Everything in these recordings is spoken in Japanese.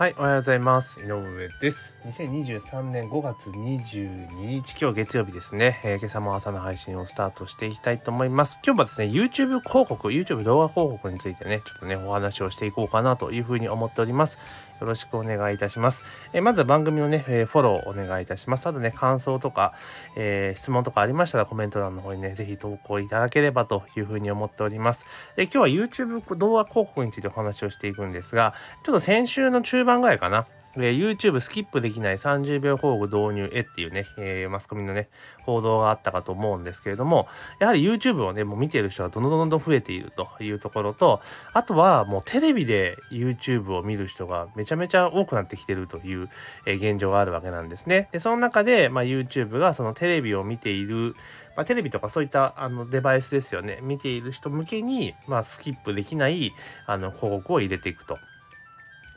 はい、おはようございます。井上です。2023年5月22日、今日月曜日ですね、えー、今朝も朝の配信をスタートしていきたいと思います。今日はですね、YouTube 広告、YouTube 動画広告についてね、ちょっとね、お話をしていこうかなというふうに思っております。よろしくお願いいたします。え、まずは番組のね、え、フォローお願いいたします。ただね、感想とか、え質問とかありましたらコメント欄の方にね、ぜひ投稿いただければというふうに思っております。え今日は YouTube 動画広告についてお話をしていくんですが、ちょっと先週の中盤ぐらいかな、え YouTube スキップできない30秒保護導入へっていうね、えー、マスコミのね、報道があったかと思うんですけれども、やはり YouTube をね、もう見てる人がどんどんどんどん増えているというところと、あとはもうテレビで YouTube を見る人がめちゃめちゃ多くなってきてるという、えー、現状があるわけなんですね。で、その中で、まあ、YouTube がそのテレビを見ている、まあ、テレビとかそういったあのデバイスですよね、見ている人向けに、まあ、スキップできないあの広告を入れていくと。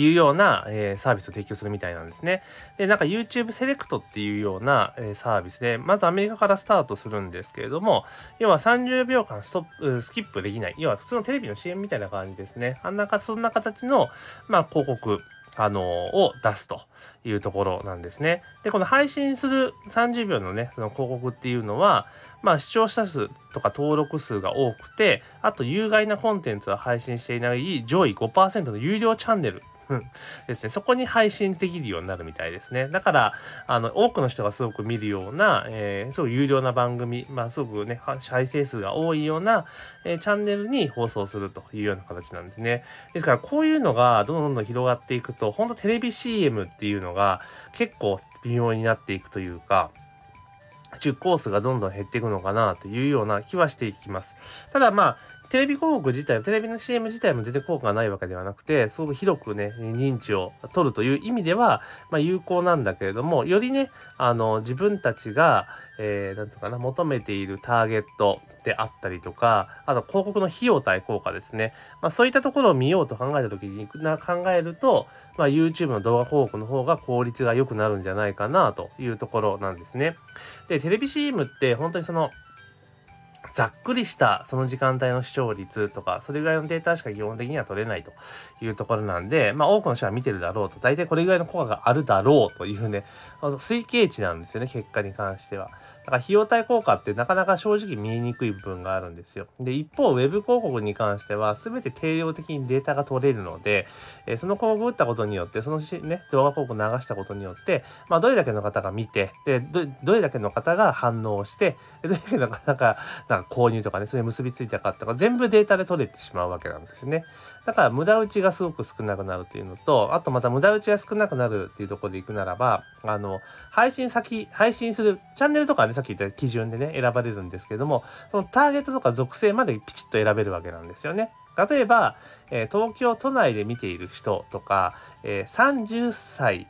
いうような、えー、サービスを提供するみたいなんですね。で、なんか YouTube セレクトっていうような、えー、サービスで、まずアメリカからスタートするんですけれども、要は30秒間ストップ、スキップできない。要は普通のテレビの CM みたいな感じですね。あんなか、そんな形の、まあ、広告、あのー、を出すというところなんですね。で、この配信する30秒のね、その広告っていうのは、まあ視聴者数とか登録数が多くて、あと有害なコンテンツを配信していない上位5%の有料チャンネル ですね、そこに配信できるようになるみたいですね。だから、あの、多くの人がすごく見るような、えー、すごく有料な番組、まあ、すごくね、再生数が多いような、えー、チャンネルに放送するというような形なんですね。ですから、こういうのがどんどんどん広がっていくと、本当テレビ CM っていうのが結構微妙になっていくというか、出コースがどんどん減っていくのかなというような気はしていきます。ただまあ、テレビ広告自体、テレビの CM 自体も全然効果がないわけではなくて、すごく広くね、認知を取るという意味では、まあ、有効なんだけれども、よりね、あの、自分たちが、えー、なんつうかな、求めているターゲットであったりとか、あと広告の費用対効果ですね。まあ、そういったところを見ようと考えたときにな考えると、まあ、YouTube の動画広告の方が効率が良くなるんじゃないかなというところなんですね。で、テレビ CM って本当にその、ざっくりしたその時間帯の視聴率とか、それぐらいのデータしか基本的には取れないというところなんで、まあ多くの人は見てるだろうと、大体これぐらいの効果があるだろうというね、推計値なんですよね、結果に関しては。だから費用対効果ってなかなか正直見えにくい部分があるんですよ。で、一方、ウェブ広告に関しては全て定量的にデータが取れるので、えー、その広告打ったことによって、そのね、動画広告流したことによって、まあ、どれだけの方が見て、でどどれだけの方が反応して、どれだけの方がなんか購入とかね、それに結びついたかとか、全部データで取れてしまうわけなんですね。だから無駄打ちがすごく少なくなるっていうのと、あとまた無駄打ちが少なくなるっていうところでいくならば、あの、配信先、配信する、チャンネルとかね、さっき言った基準でね、選ばれるんですけども、そのターゲットとか属性までピチッと選べるわけなんですよね。例えば、え、東京都内で見ている人とか、え、30歳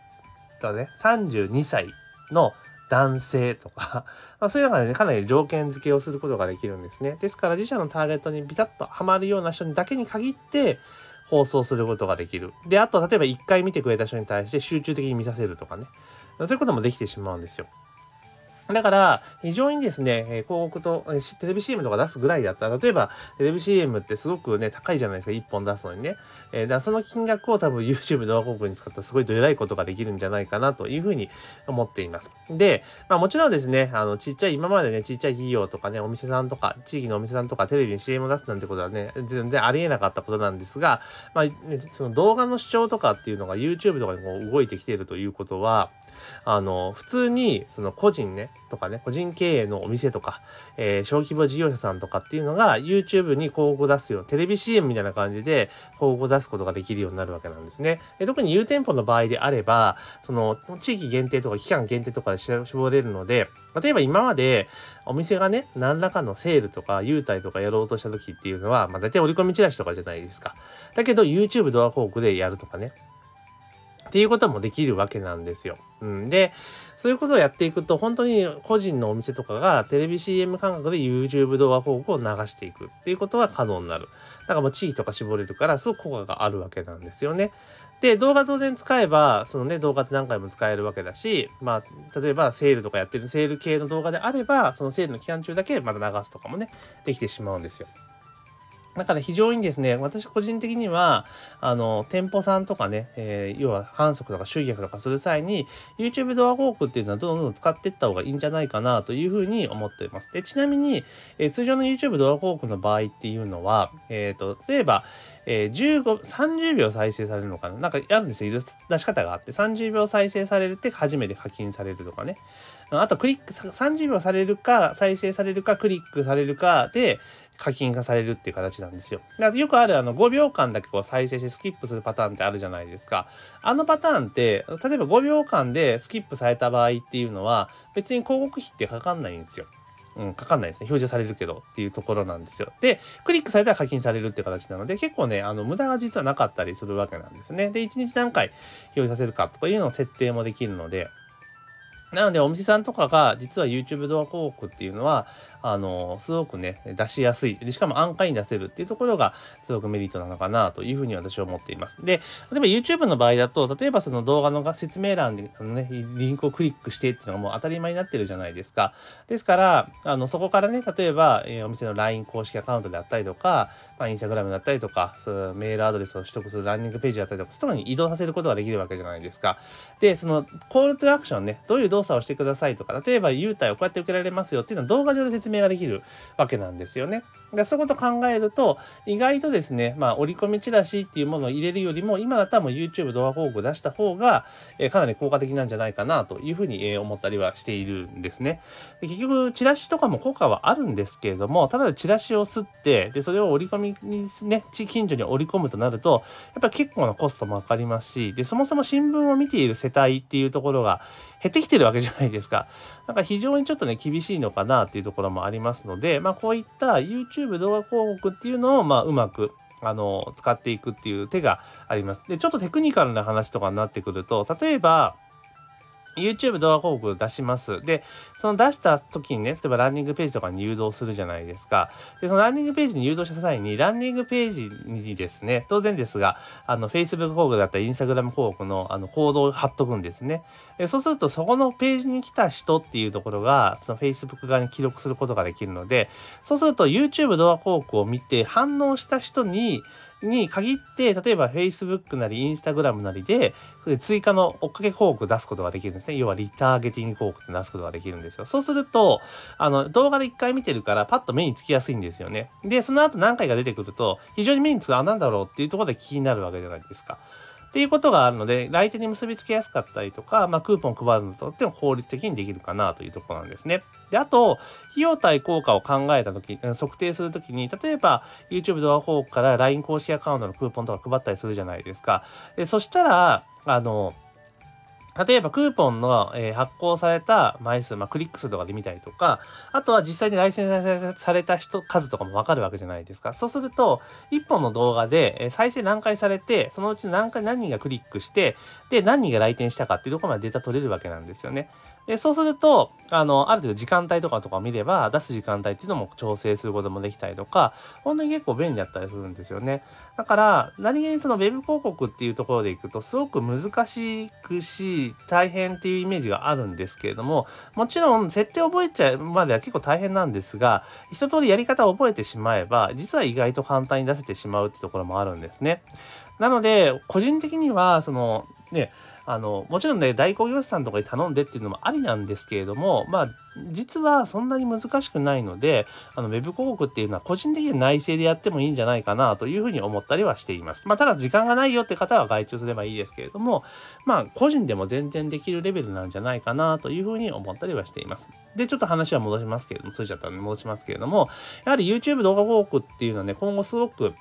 とね、32歳の男性とか まあ、そういうのがね、かなり条件付けをすることができるんですね。ですから自社のターゲットにビタッとハマるような人にだけに限って放送することができる。で、あと例えば1回見てくれた人に対して集中的に見させるとかね。そういうこともできてしまうんですよ。だから、非常にですね、広告と、テレビ CM とか出すぐらいだったら、例えば、テレビ CM ってすごくね、高いじゃないですか、1本出すのにね。えー、だその金額を多分 YouTube 動画広告に使ったらすごいどえらいことができるんじゃないかなというふうに思っています。で、まあもちろんですね、あの、ちっちゃい、今までね、ちっちゃい企業とかね、お店さんとか、地域のお店さんとか、テレビに CM を出すなんてことはね、全然ありえなかったことなんですが、まあ、ね、その動画の視聴とかっていうのが YouTube とかにこう動いてきているということは、あの、普通に、その個人ね、とかね、個人経営のお店とか、えー、小規模事業者さんとかっていうのが YouTube に広告出すよう、テレビ CM みたいな感じで広告を出すことができるようになるわけなんですね。で特に有店舗の場合であれば、その地域限定とか期間限定とかで絞れるので、例えば今までお店がね、何らかのセールとか優待とかやろうとした時っていうのは、まあ大体折り込みチラシとかじゃないですか。だけど YouTube 動画広告でやるとかね。っていうこともできるわけなんですよ。うん、で、そういうことをやっていくと、本当に個人のお店とかがテレビ CM 感覚で YouTube 動画広告を流していくっていうことが可能になる。だからもう地域とか絞れるから、すごく効果があるわけなんですよね。で、動画当然使えば、そのね、動画って何回も使えるわけだし、まあ、例えばセールとかやってるセール系の動画であれば、そのセールの期間中だけまた流すとかもね、できてしまうんですよ。だから非常にですね、私個人的には、あの、店舗さんとかね、えー、要は反則とか集客とかする際に、YouTube ドア広告っていうのはどんどん使っていった方がいいんじゃないかなというふうに思っています。で、ちなみに、えー、通常の YouTube ドア広告の場合っていうのは、えっ、ー、と、例えば、えー、15、30秒再生されるのかな？なんかあるんですよ。出し方があって、30秒再生されるって初めて課金されるとかね。あとクリック、30秒されるか、再生されるか、クリックされるかで、課金がされるっていう形なんですよ。だからよくあるあの5秒間だけこう再生してスキップするパターンってあるじゃないですか。あのパターンって、例えば5秒間でスキップされた場合っていうのは別に広告費ってかかんないんですよ。うん、かかんないですね。表示されるけどっていうところなんですよ。で、クリックされたら課金されるっていう形なので、結構ね、あの、無駄が実はなかったりするわけなんですね。で、1日何回表示させるかとかいうのを設定もできるので、なので、お店さんとかが、実は YouTube 動画広告っていうのは、あの、すごくね、出しやすい。で、しかも安価に出せるっていうところが、すごくメリットなのかなというふうに私は思っています。で、例えば YouTube の場合だと、例えばその動画の説明欄で、のね、リンクをクリックしてっていうのがもう当たり前になってるじゃないですか。ですから、あの、そこからね、例えば、えー、お店の LINE 公式アカウントであったりとか、まあ、Instagram だったりとか、そのメールアドレスを取得するランニングページだったりとか、そういうとこに移動させることができるわけじゃないですか。で、その、コールトゥアクションね、どういう動作をしてくださいとか、例えば、優待をこうやって受けられますよっていうのは動画上で説明ができるわけなんですよね。でそういうことを考えると、意外とですね、まあ、折り込みチラシっていうものを入れるよりも、今だったらもう YouTube 動画広告出した方が、えー、かなり効果的なんじゃないかなというふうに、えー、思ったりはしているんですね。で結局、チラシとかも効果はあるんですけれども、ただチラシを吸って、で、それを折り込みにね、近所に折り込むとなると、やっぱり結構なコストもかかりますし、で、そもそも新聞を見ている世帯っていうところが減ってきてるわけじゃないですか。なんか非常にちょっとね、厳しいのかなっていうところもありますので、まあこういった YouTube 動画広告っていうのを、まあうまくあの、使っていくっていう手があります。で、ちょっとテクニカルな話とかになってくると、例えば、YouTube 動画広告出します。で、その出した時にね、例えばランニングページとかに誘導するじゃないですか。で、そのランニングページに誘導した際に、ランニングページにですね、当然ですが、あの、Facebook 広告だったり、Instagram 広告の、あの、コードを貼っとくんですね。でそうすると、そこのページに来た人っていうところが、その Facebook 側に記録することができるので、そうすると YouTube 動画広告を見て反応した人に、に限って、例えば Facebook なり Instagram なりで、追加の追っかけ広告出すことができるんですね。要はリターゲティング広告って出すことができるんですよ。そうすると、あの、動画で一回見てるから、パッと目につきやすいんですよね。で、その後何回か出てくると、非常に目につく、あ、なんだろうっていうところで気になるわけじゃないですか。っていうことがあるので、来店に結びつけやすかったりとか、まあ、クーポン配るのとっても効率的にできるかなというところなんですね。で、あと、費用対効果を考えたとき、測定するときに、例えば YouTube 動画広告から LINE 公式アカウントのクーポンとか配ったりするじゃないですか。でそしたら、あの、例えばクーポンの、え、発行された枚数、まあ、クリック数とかで見たりとか、あとは実際にライセンスされた人、数とかもわかるわけじゃないですか。そうすると、1本の動画で、え、再生何回されて、そのうち何回何人がクリックして、で、何人が来店したかっていうところまでデータ取れるわけなんですよね。で、そうすると、あの、ある程度時間帯とかとか見れば、出す時間帯っていうのも調整することもできたりとか、本当に結構便利だったりするんですよね。だから、何気にその Web 広告っていうところでいくと、すごく難しくし、大変っていうイメージがあるんですけれども、もちろん設定を覚えちゃうまでは結構大変なんですが、一通りやり方を覚えてしまえば、実は意外と簡単に出せてしまうってところもあるんですね。なので、個人的には、その、ね、あの、もちろんね、代行業者さんとかに頼んでっていうのもありなんですけれども、まあ、実はそんなに難しくないので、あの、ウェブ広告っていうのは個人的に内製でやってもいいんじゃないかなというふうに思ったりはしています。まあ、ただ時間がないよって方は外注すればいいですけれども、まあ、個人でも全然できるレベルなんじゃないかなというふうに思ったりはしています。で、ちょっと話は戻しますけれども、ついちゃったので戻しますけれども、やはり YouTube 動画広告っていうのはね、今後すごく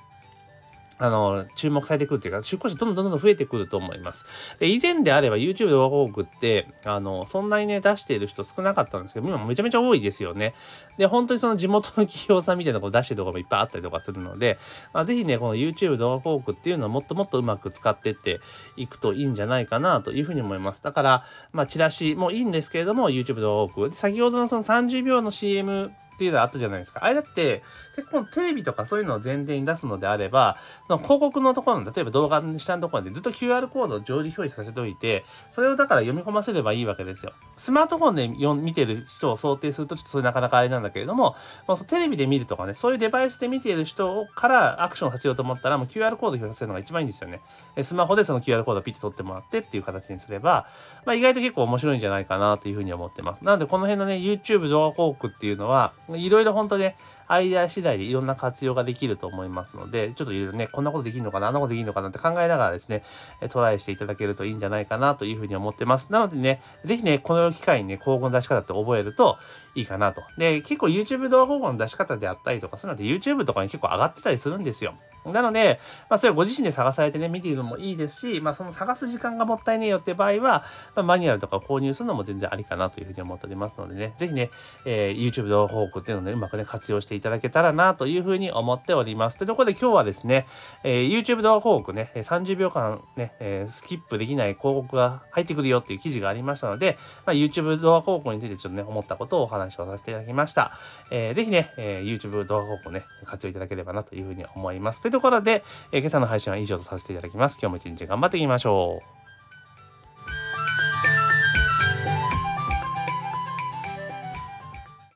あの、注目されてくるっていうか、出向者どんどんどんどん増えてくると思います。で、以前であれば YouTube 動画広告って、あの、そんなにね、出している人少なかったんですけど、今めちゃめちゃ多いですよね。で、本当にその地元の企業さんみたいなこう出してるところもいっぱいあったりとかするので、まあ、ぜひね、この YouTube 動画広告っていうのをもっともっとうまく使ってっていくといいんじゃないかなというふうに思います。だから、まあ、チラシもいいんですけれども、YouTube 動画広告。先ほどのその30秒の CM っていうのはあったじゃないですか。あれだって、結構テレビとかそういうのを前提に出すのであれば、その広告のところの、例えば動画の下のところでずっと QR コードを常時表示させておいて、それをだから読み込ませればいいわけですよ。スマートフォンで見てる人を想定すると、ちょっとそれなかなかあれなんだけれども、まあ、テレビで見るとかね、そういうデバイスで見ている人からアクションさせようと思ったら、もう QR コード表示させるのが一番いいんですよね。スマホでその QR コードをピッて取ってもらってっていう形にすれば、まあ、意外と結構面白いんじゃないかなというふうに思ってます。なので、この辺のね、YouTube 動画広告っていうのは、いろいろ本当ね、アイデア次第でいろんな活用ができると思いますので、ちょっといろいろね、こんなことできるのかな、あんなことできるのかなって考えながらですね、トライしていただけるといいんじゃないかなというふうに思ってます。なのでね、ぜひね、この機会にね、広告の出し方って覚えるといいかなと。で、結構 YouTube 動画広告の出し方であったりとか、そういうので YouTube とかに結構上がってたりするんですよ。なので、まあ、それをご自身で探されてね、見ているのもいいですし、まあ、その探す時間がもったいねえよって場合は、まあ、マニュアルとか購入するのも全然ありかなというふうに思っておりますのでね、ぜひね、えー、YouTube 動画報告っていうのをね、うまくね、活用していただけたらなというふうに思っております。というところで今日はですね、えー、YouTube 動画広告ね、30秒間ね、えー、スキップできない広告が入ってくるよっていう記事がありましたので、まあ、YouTube 動画広告についてちょっとね、思ったことをお話をさせていただきました。えー、ぜひね、えー、YouTube 動画広告ね、活用いただければなというふうに思います。というところで、えー、今朝の配信は以上とさせていただきます。今日も一日頑張っていきましょう。